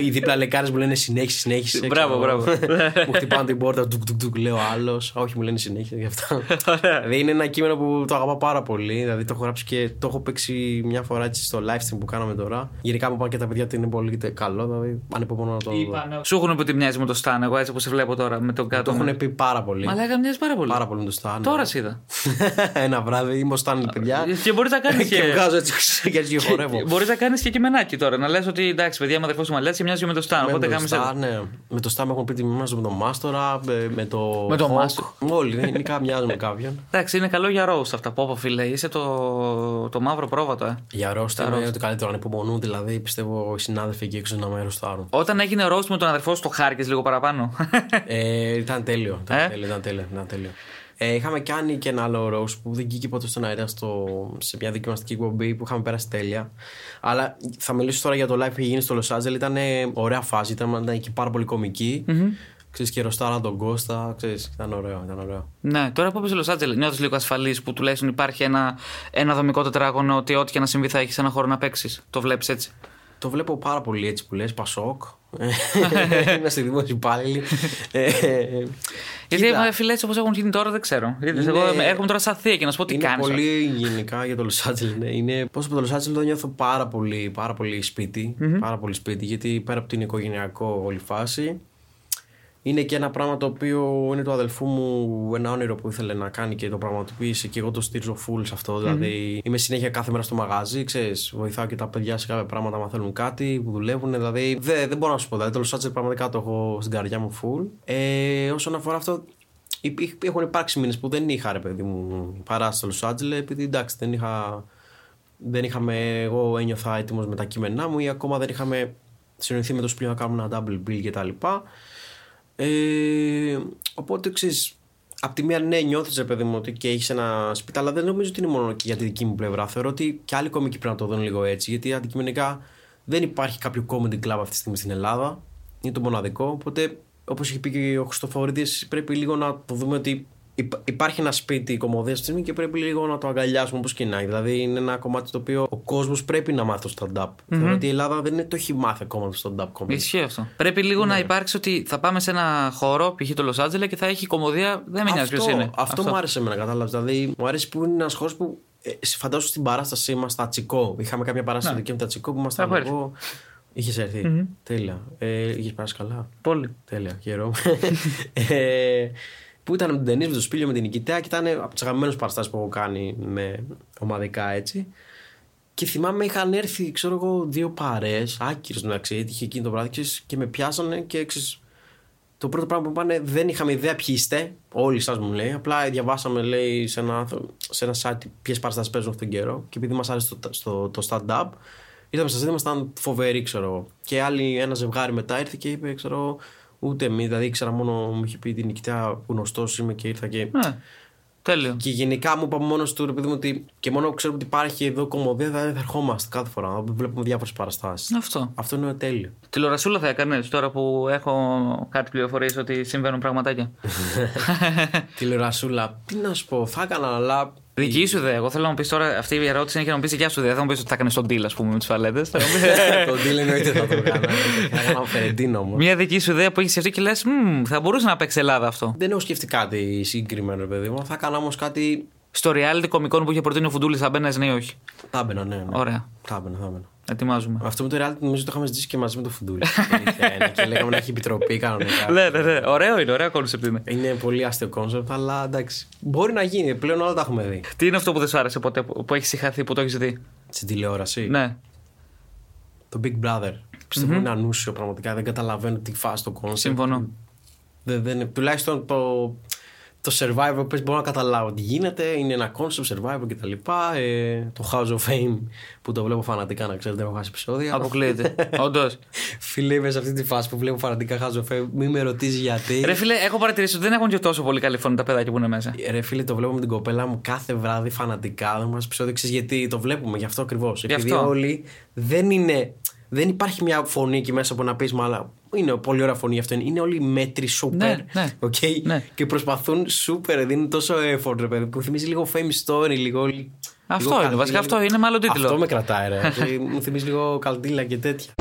Οι δίπλα λεκάρε μου λένε συνέχισε, συνέχισε. Μπράβο, ξέρω. μπράβο. μου χτυπάνε την πόρτα, τουκ, τουκ, τουκ, λέω άλλος. Όχι, μου λένε συνέχεια γι' αυτό. δηλαδή είναι ένα κείμενο που το αγαπάω πάρα πολύ. Δηλαδή το έχω γράψει και το έχω παίξει μια φορά έτσι στο live stream που κάναμε τώρα. Γενικά μου πάνε και τα παιδιά ότι είναι πολύ καλό. Δηλαδή ανυπομονώ να το δω. Σου έχουν πει ότι μοιάζει με το Σταν, εγώ έτσι όπως σε βλέπω τώρα με τον Το κάτω. έχουν πει πάρα πολύ. Μα λέγα μοιάζει πάρα πολύ. Πάρα πολύ με το Stan. Τώρα σε είδα. Ένα βράδυ είμαι ο Stan, παιδιά. Και μπορείς να κάνεις Και και. βγάζω έτσι και έτσι και χορεύω. Μπορείς να κάνεις και κειμενάκι τώρα. Να λες ότι εντάξει, παιδιά, είμαι αδερφό του Μαλέτ και μοιάζει με το Σταν. Με Οπότε το κάμε Stan, ναι. Με το Stan με έχουν πει ότι μοιάζω με τον Μάστορα, με- με το. Με τον Hawk. Μάστορα. Όλοι, γενικά μοιάζουν με κάποιον. Εντάξει, είναι καλό για roast αυτά. Πω, πω φίλε, είσαι το, το μαύρο πρόβατο, ε. Για ρόστα είναι ότι καλύτερο να υπομονούν, δηλαδή πιστεύω οι συνάδελφοι εκεί έξω να με ρωστάρουν. Όταν έγινε roast με τον αδερφό σου, το χάρηκε λίγο παραπάνω. ε, ήταν τέλειο. Ήταν Ε; τέλειο, ήταν τέλειο. Ήταν τέλειο. Ε, είχαμε κάνει και ένα άλλο roast που δεν βγήκε ποτέ στον αέρα στο, σε μια δοκιμαστική εκπομπή που είχαμε πέρασει τέλεια. Αλλά θα μιλήσω τώρα για το live που είχε γίνει στο Los Angeles. Ήταν ωραία φάση, ήταν, ήταν εκεί πάρα πολύ κομική. Ξέρεις, και ρωστάρα τον Κώστα. Ξέρεις, ήταν ωραίο, ήταν ωραίο. ναι, τώρα που είσαι Los Angeles, νιώθεις λίγο ασφαλής που τουλάχιστον υπάρχει ένα, ένα δομικό τετράγωνο ότι ό,τι και να συμβεί θα έχεις ένα χώρο να παίξεις. Το βλέπεις έτσι. Το βλέπω πάρα πολύ έτσι που λες, Πασόκ. Είμαστε δημόσιοι υπάλληλοι. Ε, Γιατί κοίτα, ε, φίλε, έτσι όπως έχουν γίνει τώρα δεν ξέρω. Είδες, Είναι- Εγώ έρχομαι τώρα σαν θεία και να σου πω τι είναι κάνεις. πολύ γενικά για το Los Angeles. Ναι. Είναι, πώς από το Los Angeles το νιώθω πάρα πολύ, πάρα πολύ σπίτι, Πάρα πολύ σπίτι. Γιατί πέρα από την οικογενειακό όλη φάση, είναι και ένα πράγμα το οποίο είναι του αδελφού μου ένα όνειρο που ήθελε να κάνει και το πραγματοποίησε και εγώ το στηρίζω full σε αυτό. Δηλαδή είμαι συνέχεια κάθε μέρα στο μαγάζι, ξέρεις, βοηθάω και τα παιδιά σε κάποια πράγματα αν θέλουν κάτι που δουλεύουν. Δηλαδή δεν, δεν μπορώ να σου πω. Δηλαδή το Los Angeles πραγματικά το έχω στην καρδιά μου full. Ε, όσον αφορά αυτό, υπ- έχουν υπάρξει μήνες που δεν είχα ρε παιδί μου παράσει στο Los Angeles επειδή εντάξει δεν είχα. Δεν είχαμε, εγώ ένιωθα έτοιμος με τα κείμενά μου ή ακόμα δεν είχαμε συνοηθεί με το σπίτι να κάνουμε ένα double bill κτλ. Ε, οπότε ξέρεις, απ' τη μία ναι, νιώθεις ρε παιδί μου ότι και έχεις ένα σπίτι, αλλά δεν νομίζω ότι είναι μόνο και για τη δική μου πλευρά. Θεωρώ ότι και άλλοι κομικοί πρέπει να το δουν λίγο έτσι, γιατί αντικειμενικά δεν υπάρχει κάποιο comedy club αυτή τη στιγμή στην Ελλάδα. Είναι το μοναδικό. Οπότε, όπως έχει πει και ο Χριστοφορίδης, πρέπει λίγο να το δούμε ότι υπ- υπάρχει ένα σπίτι κομμωδίας αυτή τη στιγμή και πρέπει λίγο να το αγκαλιάσουμε όπως και να είναι. Δηλαδή, είναι ένα κομμάτι το οποίο ο κόσμος πρέπει να μάθει το stand-up. Θεωρώ ότι η Ελλάδα δεν είναι, το έχει μάθει ακόμα το stand-up comedy. Ισχύει αυτό. Πρέπει λίγο Ναι. να υπάρξει ότι θα πάμε σε ένα χώρο, π.χ. το Los Angeles και θα έχει κομμωδία. Δεν με νοιάζει ποιος είναι. Αυτό, μου άρεσε εμένα, κατάλαβες. Δηλαδή, μου αρέσει που είναι ένας χώρος που. Ε, σε φαντάσου στην παράστασή μας στα Τσικό. Είχαμε κάποια παράσταση δική με τα Τσικό που ήμασταν Ναι. Έχω έρθει. εγώ. Είχες έρθει. Τέλεια. Ε, Είχες περάσει καλά. Πολύ. Τέλεια. Χαίρομαι. ε, που ήταν με τον Τενή, με τον Σπίλιο, με την Νικητέα και ήταν από τις αγαπημένες παραστάσεις που έχω κάνει με ομαδικά έτσι. Και θυμάμαι είχαν έρθει, ξέρω εγώ, δύο παρέ, άκυρες μεταξύ, έτυχε εκείνο το βράδυ ξέρεις, και με πιάσανε και ξέρεις, το πρώτο πράγμα που πάνε δεν είχαμε ιδέα ποιοι είστε. Όλοι σας μου λέει. Απλά διαβάσαμε λέει, σε ένα, σε ένα site ποιες παραστάσεις παίζουν αυτόν τον καιρό. Και επειδή μας άρεσε το, στο, το stand-up, ήρθαμε σα ήμασταν φοβεροί, ξέρω εγώ. Και άλλοι, ένα ζευγάρι μετά ήρθε και είπε, ξέρω εγώ, ούτε εμείς. Δηλαδή ήξερα μόνο, μου είχε πει την νικητέα που γνωστός είμαι και ήρθα και. Ναι. Τέλειο. Και γενικά μου είπα μόνος του ρε παιδί μου ότι και μόνο που ξέρουμε ότι υπάρχει εδώ κομμωδία, δηλαδή θα ερχόμαστε κάθε φορά. να Βλέπουμε διάφορες παραστάσεις. Αυτό. Αυτό είναι τέλειο. Τηλεορασούλα θα έκανες τώρα που έχω κάτι πληροφορίες ότι συμβαίνουν πραγματάκια. Τηλεορασούλα, τι να σου πω, θα έκανα, αλλά Δική σου ιδέα. Εγώ θέλω να μου πεις τώρα αυτή η ερώτηση είναι και να μου πεις δικιά σου ιδέα. Θα μου πεις ότι θα έκανε τον deal, ας πούμε, με τι φαλέτε. το deal εννοείται θα το έκανα. Θα έκανα Φερεντίνο όμω. Μια δική σου ιδέα που έχεις σκεφτεί και λες, θα μπορούσε να παίξει Ελλάδα αυτό. Δεν έχω σκεφτεί κάτι συγκεκριμένο, παιδί μου. Θα έκανα όμως κάτι Στο reality κωμικών που είχε προτείνει ο Φουντούλης θα μπαίνει ναι ή όχι; Θα έμπαινα, ναι, ναι. Ωραία. Θα έμπαινα, θα έμπαινα. Ετοιμάζουμε. Αυτό με το reality νομίζω το είχαμε ζητήσει και μαζί με το Φουντούλη. Αλήθεια είναι. και λέγαμε να έχει επιτροπή κανονικά. ναι, ναι, ναι. Ωραίο είναι, ωραίο concept είναι. Είναι πολύ αστείο concept, αλλά εντάξει. Μπορεί να γίνει. Πλέον όλα τα έχουμε δει. Τι είναι αυτό που δεν σου άρεσε ποτέ, που που έχει σιχαθεί, που το έχεις δει; Στην τηλεόραση. Ναι. Το Big Brother. Πιστεύω είναι ανούσιο πραγματικά. Δεν καταλαβαίνω τι φάση το concept. Συμφωνώ. Δεν, δεν, τουλάχιστον το, το Survivor πες μπορώ να καταλάβω τι γίνεται. Είναι ένα concept Survivor κτλ. Ε, το House of Fame που το βλέπω φανατικά να ξέρετε, έχω χάσει επεισόδια. Αποκλείεται. Όντως. Φίλε, είμαι σε αυτή τη φάση που βλέπω φανατικά House of Fame. Μην με ρωτήσεις γιατί. Ρε φίλε, έχω παρατηρήσει ότι δεν έχουν και τόσο πολύ καλή φωνή τα παιδάκια που είναι μέσα. Ρε φίλε, το βλέπω με την κοπέλα μου κάθε βράδυ φανατικά. Δεν μας επεισόδιο ξέρεις γιατί το βλέπουμε, γι' αυτό ακριβώς. Επειδή αυτό. όλοι δεν είναι. Δεν υπάρχει μια φωνή εκεί μέσα που να πεις, μάλλον είναι πολύ ωραία φωνή αυτό. Είναι όλοι μέτριοι σούπερ. Ναι, ναι. οκ, Ναι. Και προσπαθούν σούπερ, δίνουν τόσο effort, ρε παιδί. Που θυμίζει λίγο fame story, λίγο. Αυτό λίγο είναι, καλτίλα, βασικά λίγο- αυτό είναι μάλλον τίτλο. Αυτό με κρατάει, ρε. Δηλαδή, μου θυμίζει λίγο καλτίλα και τέτοια.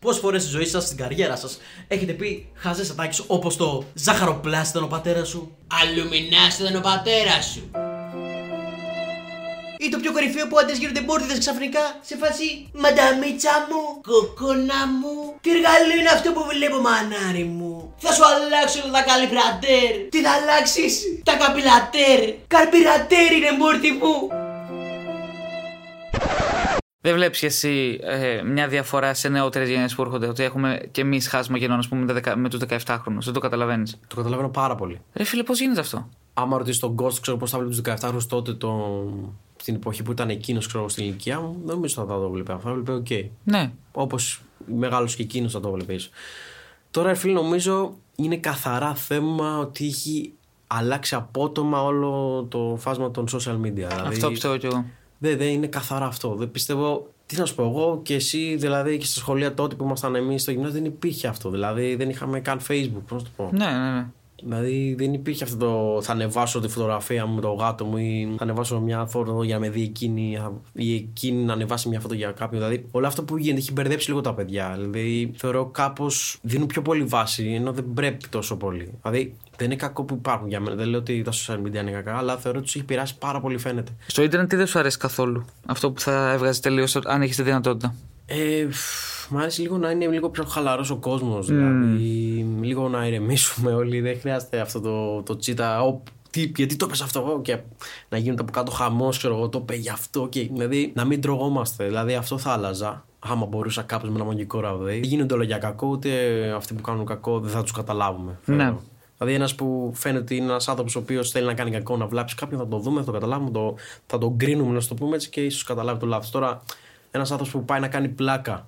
Πόσες φορές στη ζωή σας, στην καριέρα σας, έχετε πει χαζές ατάκες όπως το ζαχαροπλάστης ήταν ο πατέρας σου. Αλουμινάς ήταν ο πατέρας σου. Ή το πιο κορυφαίο που άντρε γίνονται μπόρδιδε ξαφνικά σε φάση Μανταμίτσα μου, κοκόνα μου. Τι εργαλείο είναι αυτό που βλέπω μανάρι μου. Θα σου αλλάξω όλα τα καλυπρατέρ. Τι θα αλλάξεις, τα καπιλατέρ. Καρπιρατέρ είναι μόρτι μου. Δεν βλέπεις εσύ ε, μια διαφορά σε νεότερες γενιές που έρχονται. Ότι έχουμε και εμείς χάσμα γεννών, α πούμε, με, δεκα- με τους 17χρονου. Δεν το καταλαβαίνεις. Το καταλαβαίνω πάρα πολύ. Ρε φίλε, πώς γίνεται αυτό; Άμα ρωτήσεις τον Ghost, ξέρω πώς θα βλέπεις τους 17 τότε το... στην εποχή που ήταν εκείνος, ξέρω στην ηλικία μου, δεν νομίζω θα το βλέπει. Θα βλέπει, οκ. Ναι. Όπως μεγάλος και εκείνος θα το βλέπεις. Τώρα, φίλε, νομίζω είναι καθαρά θέμα ότι έχει αλλάξει απότομα όλο το φάσμα των social media. Δηλαδή, Αυτό πιστεύω κι εγώ. Δεν, δεν είναι καθαρά αυτό. Δεν πιστεύω. Τι να σου πω, εγώ και εσύ, δηλαδή και στα σχολεία τότε που ήμασταν εμείς στο γυμνάσιο, δεν υπήρχε αυτό. Δηλαδή δεν είχαμε καν Facebook. Πώς να το πω. Ναι, ναι, ναι. Δηλαδή δεν υπήρχε αυτό το θα ανεβάσω τη φωτογραφία μου με το γάτο μου ή θα ανεβάσω μια φωτο για να με δει εκείνη ή εκείνη να ανεβάσει μια φωτο για κάποιον. Δηλαδή όλο αυτό που γίνεται έχει μπερδέψει λίγο τα παιδιά. Δηλαδή θεωρώ κάπως δίνουν πιο πολύ βάση ενώ δεν πρέπει τόσο πολύ. Δηλαδή δεν είναι κακό που υπάρχουν για μένα. Δεν λέω ότι τα social media είναι κακά, αλλά θεωρώ ότι τους έχει πειράσει πάρα πολύ φαίνεται. Στο ίντερνετ τι δεν σου αρέσει καθόλου; Αυτό που θα έβγαζες τελείως αν έχεις τη δυνατότητα. Ε, φ, μ' αρέσει λίγο να είναι λίγο πιο χαλαρός ο κόσμος. Δηλαδή, λίγο να ηρεμήσουμε όλοι. Δεν χρειάζεται αυτό το, το τσίτα. «Ω, τι, γιατί το πες αυτό εγώ και να γίνεται από κάτω χαμός, ξέρω εγώ, το είπε γι' αυτό. Και, δηλαδή να μην τρογόμαστε. Δηλαδή αυτό θα άλλαζα. Άμα μπορούσα κάποιος με ένα μαγικό ραβδί. Δεν γίνονται όλα για κακό, ούτε αυτοί που κάνουν κακό δεν θα τους καταλάβουμε. Ναι. θεωρώ. Δηλαδή, ένας που φαίνεται ότι είναι ένας άνθρωπος ο οποίος θέλει να κάνει κακό, να βλάψει κάποιον, θα το δούμε, θα το καταλάβουμε, το, θα τον κρίνουμε, να σου το πούμε έτσι και ίσως καταλάβει το λάθος. Τώρα, ένας άνθρωπος που πάει να κάνει πλάκα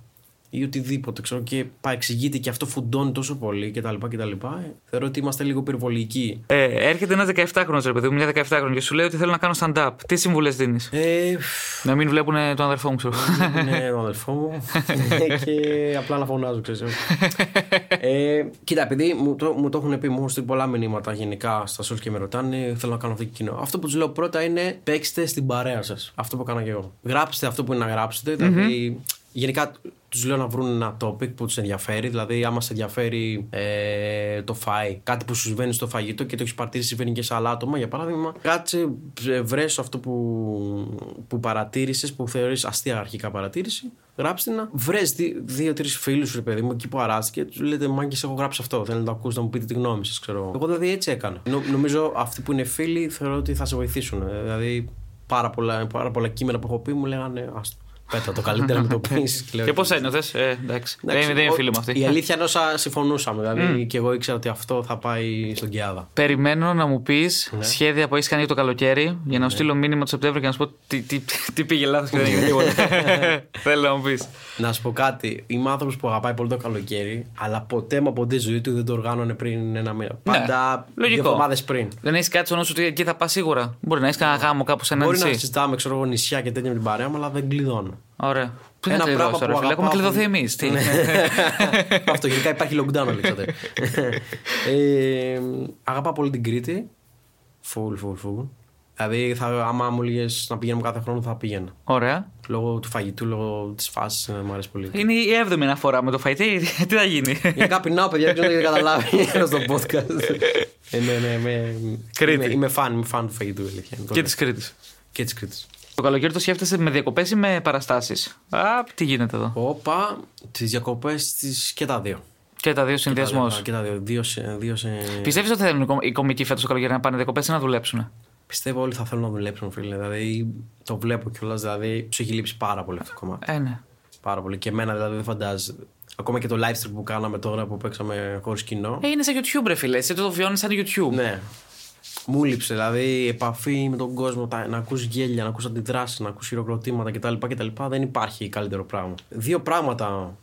ή οτιδήποτε, ξέρω και παρεξηγείται και αυτό φουντώνει τόσο πολύ κτλ. κτλ. Ε, θεωρώ ότι είμαστε λίγο υπερβολικοί. Ε, έρχεται ένας 17χρονο ρε παιδί μου, μια 17χρονη και σου λέει ότι θέλω να κάνω stand-up. Τι συμβουλές δίνεις; Ε, Να μην βλέπουν τον αδερφό μου, ξέρω. είναι ο αδελφό μου και απλά να φωνάζω, ξέρεις. ε, κοίτα, επειδή μου το, μου το έχουν πει, μου έχουν στείλει πολλά μηνύματα γενικά στα social και με ρωτάνε, θέλω να κάνω αυτό και εκείνο. Αυτό που τους λέω πρώτα είναι παίξτε στην παρέα σας. Αυτό που έκανα και εγώ. Γράψτε αυτό που είναι να γράψετε. Δηλαδή, γενικά τους λέω να βρουν ένα topic που τους ενδιαφέρει. Δηλαδή, άμα σε ενδιαφέρει ε, το φάι, κάτι που σου συμβαίνει στο φαγητό και το έχεις παρτίσει, συμβαίνει και σε άλλα άτομα, για παράδειγμα, κάτσε, βρες αυτό που, που παρατήρησες, που θεωρείς αστεία αρχικά παρατήρηση, γράψτε να. Βρες δύο-τρεις φίλους σου, ρε παιδί μου, εκεί που αράστηκε, τους λέτε Μάγκες, έχω γράψει αυτό. Θέλω να το ακούσετε, να μου πείτε τη γνώμη σας, ξέρω. Εγώ δηλαδή έτσι έκανα. Νο, νομίζω αυτοί που είναι φίλοι θεωρώ ότι θα σε βοηθήσουν. Ε, Δηλαδή, πάρα πολλά, πάρα πολλά κείμενα που έχω πει μου λέγανε Άστο. Πέτα το καλύτερα να το πεις. Και πώς ένιωθε, ε, εντάξει. Δεν είναι- δεν είναι φίλοι μου Η αυτοί. αλήθεια είναι όσα συμφωνούσαμε. Δηλαδή και εγώ ήξερα ότι αυτό θα πάει στον Κιάδα. Περιμένω να μου πεις Ναι. σχέδια που έχεις κάνει για το καλοκαίρι για να σου στείλω μήνυμα το Σεπτέμβριο και να σου πω τι, τι, τι πήγε λάθος και δεν έγινε τίποτα. Θέλω να μου πεις. Να σου πω κάτι. Είμαι άνθρωπος που αγαπάει πολύ το καλοκαίρι, αλλά ποτέ μου ποτέ ζωή του δεν το οργάνωνε πριν ένα μήνα. Πάντα δύο Ναι, λογικό. εβδομάδες πριν. Δεν έχεις κάτι στο νου σου ότι εκεί θα πας σίγουρα. Μπορεί να έχεις κανένα γάμο κάπου σε ένα Μπορεί να νησί. συζητάμε ξέρω, εγώ, νησιά και τέτοια με την παρέα μου, αλλά δεν κλειδώνω. Ωραία. Πού Ένα θα πράγμα κλειδώσει που τώρα, φίλε. Έχουμε αγαπάω κλειδωθεί πολύ. εμείς. Τι. Ναι. Αυτό γενικά υπάρχει lockdown, Αλέξανδρε. ε, αγαπάω πολύ την Κρήτη. Φουλ, φουλ, φουλ. Δηλαδή, θα, άμα μου έλεγε να πηγαίνουμε κάθε χρόνο, θα πήγαινα. Ωραία. Λόγω του φαγητού, λόγω της φάσης, μου αρέσει πολύ. Είναι η έβδομη αναφορά με το φαϊτή. Τι θα γίνει; Γενικά πεινάω, παιδιά, δεν ξέρω αν έχετε καταλάβει εδώ στο podcast. ε, ναι, ναι, είμαι, Κρήτη. είμαι, είμαι φαν, είμαι φαν του φαγητού, η αλήθεια. είναι. και της Κρήτης. και της Κρήτης. Το καλοκαίρι το σκέφτεσαι με διακοπές ή με παραστάσεις; Α, τι γίνεται εδώ. Όπα, τις διακοπές τη και τα δύο. Και τα δύο συνδυασμός. Και τα δύο. Δύο σε, δύο σε... Πιστεύεις ότι θέλουν οι κο- οι κομικοί φέτος το καλοκαίρι να πάνε διακοπές ή να δουλέψουν. Πιστεύω όλοι θα θέλουν να δουλέψουν, φίλε. Δηλαδή, το βλέπω κιόλας. Δηλαδή, τους έχει λείψει πάρα πολύ αυτό το κομμάτι. Ε, ναι. Πάρα πολύ. Και εμένα δηλαδή δεν φαντάζεσαι. Ακόμα και το live stream που κάναμε τώρα που παίξαμε χωρίς κοινό. Ε, είναι σαν YouTube, ρε φίλε. Εσύ το βιώνεις σαν YouTube. Ναι. Μου λείψε δηλαδή η επαφή με τον κόσμο, τα, να ακούς γέλια, να ακούς αντιδράσεις, να ακούς χειροκροτήματα κτλ, κτλ. Δεν υπάρχει καλύτερο πράγμα. Δύο πράγματα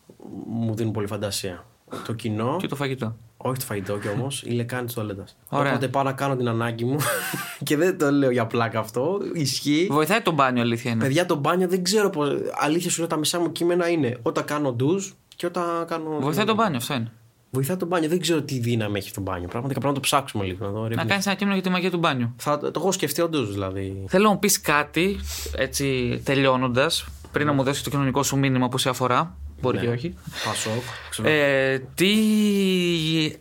μου δίνουν πολύ φαντασία. Το κοινό, Και το φαγητό. όχι το φαγητό κι όμως, η λεκάνη της τουαλέτας. Ωραία. Όποτε πάω να κάνω την ανάγκη μου και δεν το λέω για πλάκα αυτό, ισχύει. Βοηθάει το μπάνιο, αλήθεια είναι. Παιδιά, το μπάνιο δεν ξέρω πώς. Αλήθεια σου λέω, τα μισά μου κείμενα είναι όταν κάνω ντουζ και όταν κάνω. Βοηθάει το μπάνιο, αυτό είναι. Βοηθάει το μπάνιο. Δεν ξέρω τι δύναμη έχει το μπάνιο. Πραγματικά πρέπει να το ψάξουμε λίγο. Να, δω, ρε, Να κάνεις ένα κείμενο για τη μαγεία του μπάνιου. Θα, το έχω σκεφτεί όντως δηλαδή. Θέλω να μου πεις κάτι, έτσι τελειώνοντας, πριν να μου δώσεις το κοινωνικό σου μήνυμα που σε αφορά. Μπορεί Ναι. και όχι. Πασόκ. ξέρω. Ε, τι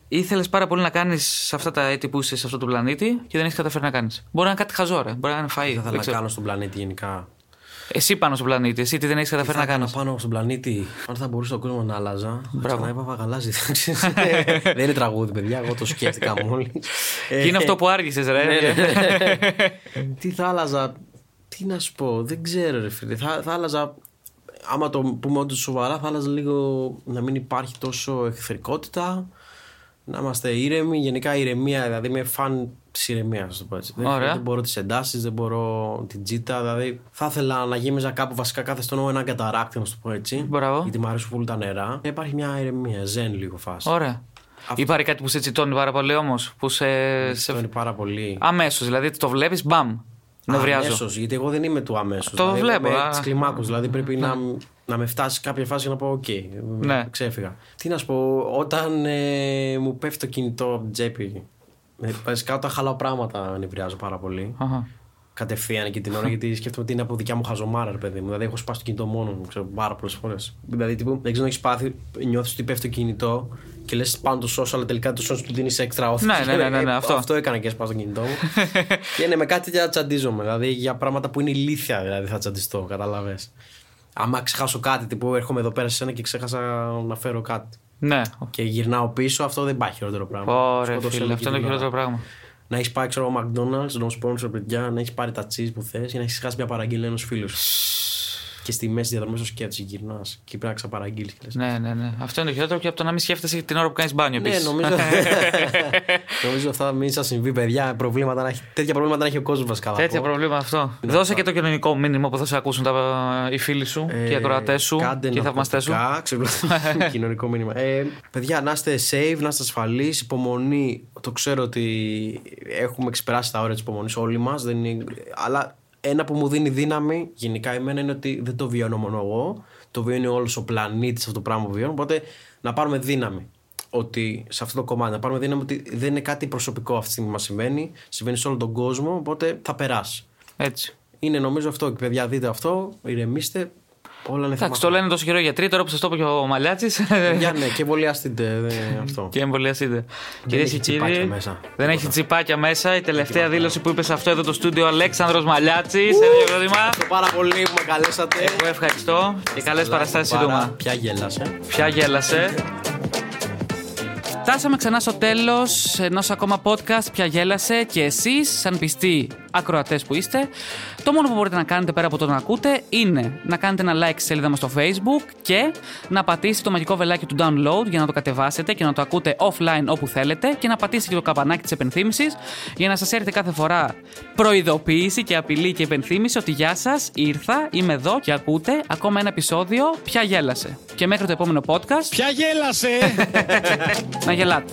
ήθελες πάρα πολύ να κάνεις σε αυτά τα έτη που είσαι σε αυτό το πλανήτη και δεν έχεις καταφέρει να κάνεις. Μπορεί να είναι κάτι χαζό, ρε. Μπορεί να είναι φαΐ. Τι θα δεν ήθελα να ξέρω. κάνω στον πλανήτη γενικά. Εσύ πάνω στον πλανήτη, εσύ τι δεν έχεις Τι καταφέρει θα να έκανα κάνεις; πάνω στον πλανήτη. Αν θα μπορούσε ο κόσμο να άλλαζα. Μπράβο. Να έπαβα γαλάζι. δεν είναι τραγούδι, παιδιά. Εγώ το σκέφτηκα μόλις. Και είναι αυτό που άργησες, ρε. Ναι, ναι. Τι θα άλλαζα. Τι να σου πω, δεν ξέρω, ρε φίλε. Θα, θα άλλαζα. Άμα το πούμε όντως σοβαρά, θα άλλαζα λίγο να μην υπάρχει τόσο εχθρικότητα. Να είμαστε ήρεμοι. Γενικά ηρεμία, δηλαδή είμαι φαν της ηρεμίας, να το πω έτσι. Δεν, Ωραία. δεν μπορώ τις εντάσεις, δεν μπορώ την τζίτα. Δηλαδή θα ήθελα να γέμιζα κάπου βασικά κάθε στενό ένα καταράκτη, να σου το πω έτσι. Μπράβο. Γιατί μου αρέσουν πολύ τα νερά. Και υπάρχει μια ηρεμία, ζεν λίγο φάση. Ωραία. Υπάρχει κάτι που σε τσιτώνει πάρα πολύ όμως. Που σε. σε... Αυτό είναι πάρα πολύ. Αμέσως. Δηλαδή το βλέπεις, μπαμ. Νευριάζω. Αμέσως, γιατί εγώ δεν είμαι του αμέσως. Το βλέπω, α. Της κλιμάκωσης. Δηλαδή πρέπει να, να με φτάσει κάποια φάση για να πω: Οκ, Ναι. ξέφυγα. Τι να σου πω, όταν ε, μου πέφτει το κινητό από την τσέπη. ε, Βασικά όταν χαλάω πράγματα νευριάζω πάρα πολύ. Αχα. Κατευθείαν και την ώρα γιατί σκέφτομαι ότι είναι από δικιά μου χαζομάρα, ρε παιδί μου. Δηλαδή έχω σπάσει το κινητό μόνο μου, ξέρω πάρα πολλές φορές. Δηλαδή τύπου, δεν ξέρω αν έχεις πάθει, νιώθεις ότι πέφτει το κινητό και λες πάνω το σώσο, αλλά τελικά το σώσο του δίνεις έξτρα όθηση. Ναι, ναι, ναι, ναι, ναι, Ε, αυτό. Αυτό έκανα και σπάσει το κινητό μου. και ναι, με κάτι τέτοια τσαντίζομαι. Δηλαδή για πράγματα που είναι ηλίθια δηλαδή θα τσαντιστώ, καταλαβέ. Άμα ξεχάσω κάτι, τύπου έρχομαι εδώ πέρα σε σένα και ξέχασα να φέρω κάτι. Ναι. Και γυρνάω πίσω, αυτό δεν υπάρχει χειρότερο πράγμα. Ωραία, Σκοτώσαι φίλε. με Αυτό είναι το την ώρα. χειρότερο πράγμα. Να έχεις πάει, ξέρω, εγώ, McDonald's, να sponsor παιδιά, να έχεις πάρει τα cheese που θες ή να έχεις χάσει μια παραγγελία ενός φίλου. Και στη μέση διαδρομής στο σκέφτεσαι, γυρνάς και πρέπει να ξαπαραγγείλεις. Ναι, ναι, ναι. Αυτό είναι το χειρότερο και από το να μην σκέφτεσαι την ώρα που κάνεις μπάνιο Ναι, επίση. νομίζω, νομίζω αυτά μην σας συμβεί, παιδιά. Προβλήματα να έχει, τέτοια προβλήματα να έχει ο κόσμος βασικά. θα Τέτοια πω. προβλήματα αυτό. Δώσε και το κοινωνικό μήνυμα που θα σε ακούσουν τα, οι φίλοι σου και οι Ε, ακροατές σου κάντε και οι θαυμαστές σου. ναρκωτικά, ξεπλώ- κοινωνικό μήνυμα. Ε, παιδιά, να είστε safe, να είστε ασφαλείς. Υπομονή. Το ξέρω ότι έχουμε ξεπεράσει τα όρια της υπομονής όλοι μας. Αλλά ένα που μου δίνει δύναμη γενικά εμένα είναι ότι δεν το βιώνω μόνο εγώ. Το βιώνει όλος ο πλανήτης αυτό το πράγμα που βιώνω. Οπότε να πάρουμε δύναμη. Ότι σε αυτό το κομμάτι να πάρουμε δύναμη ότι δεν είναι κάτι προσωπικό αυτή τη στιγμή που μας συμβαίνει. Συμβαίνει σε όλο τον κόσμο. Οπότε θα περάσει. Έτσι. Είναι νομίζω αυτό. Και παιδιά, δείτε αυτό. Ηρεμήστε. Όλα είναι Εντάξει, θέμα το λένε τόσο καιρό οι γιατροί, τώρα που σας το είπε και ο Μαλιάτσης. Για ναι, και εμβολιαστείτε δεν- αυτό. και εμβολιαστείτε. Κυρίες και έχει τσιπάκια κύριοι, μέσα. δεν έχει τσιπάκια μέσα. Η τελευταία δήλωση που είπε σε αυτό εδώ το στούντιο Αλέξανδρος Μαλιάτσης. Ένα χειροκρότημα. Ευχαριστώ πάρα πολύ που με καλέσατε. Εγώ ευχαριστώ και καλές παραστάσεις σύντομα. Πια γέλασε. Πια γέλασε. Φτάσαμε ξανά στο τέλος ενός ακόμα podcast. Πια γέλασε και εσείς, σαν πιστοί ακροατές που είστε, το μόνο που μπορείτε να κάνετε πέρα από το να ακούτε είναι να κάνετε ένα like στη σελίδα μας στο Facebook και να πατήσετε το μαγικό βελάκι του download για να το κατεβάσετε και να το ακούτε offline όπου θέλετε και να πατήσετε και το καμπανάκι της επενθύμησης για να σας έρθει κάθε φορά προειδοποίηση και απειλή και επενθύμηση ότι γεια σας, ήρθα, είμαι εδώ και ακούτε ακόμα ένα επεισόδιο. Πια γέλασε. Και μέχρι το επόμενο podcast. Ποια γέλασε! Να γελάτε.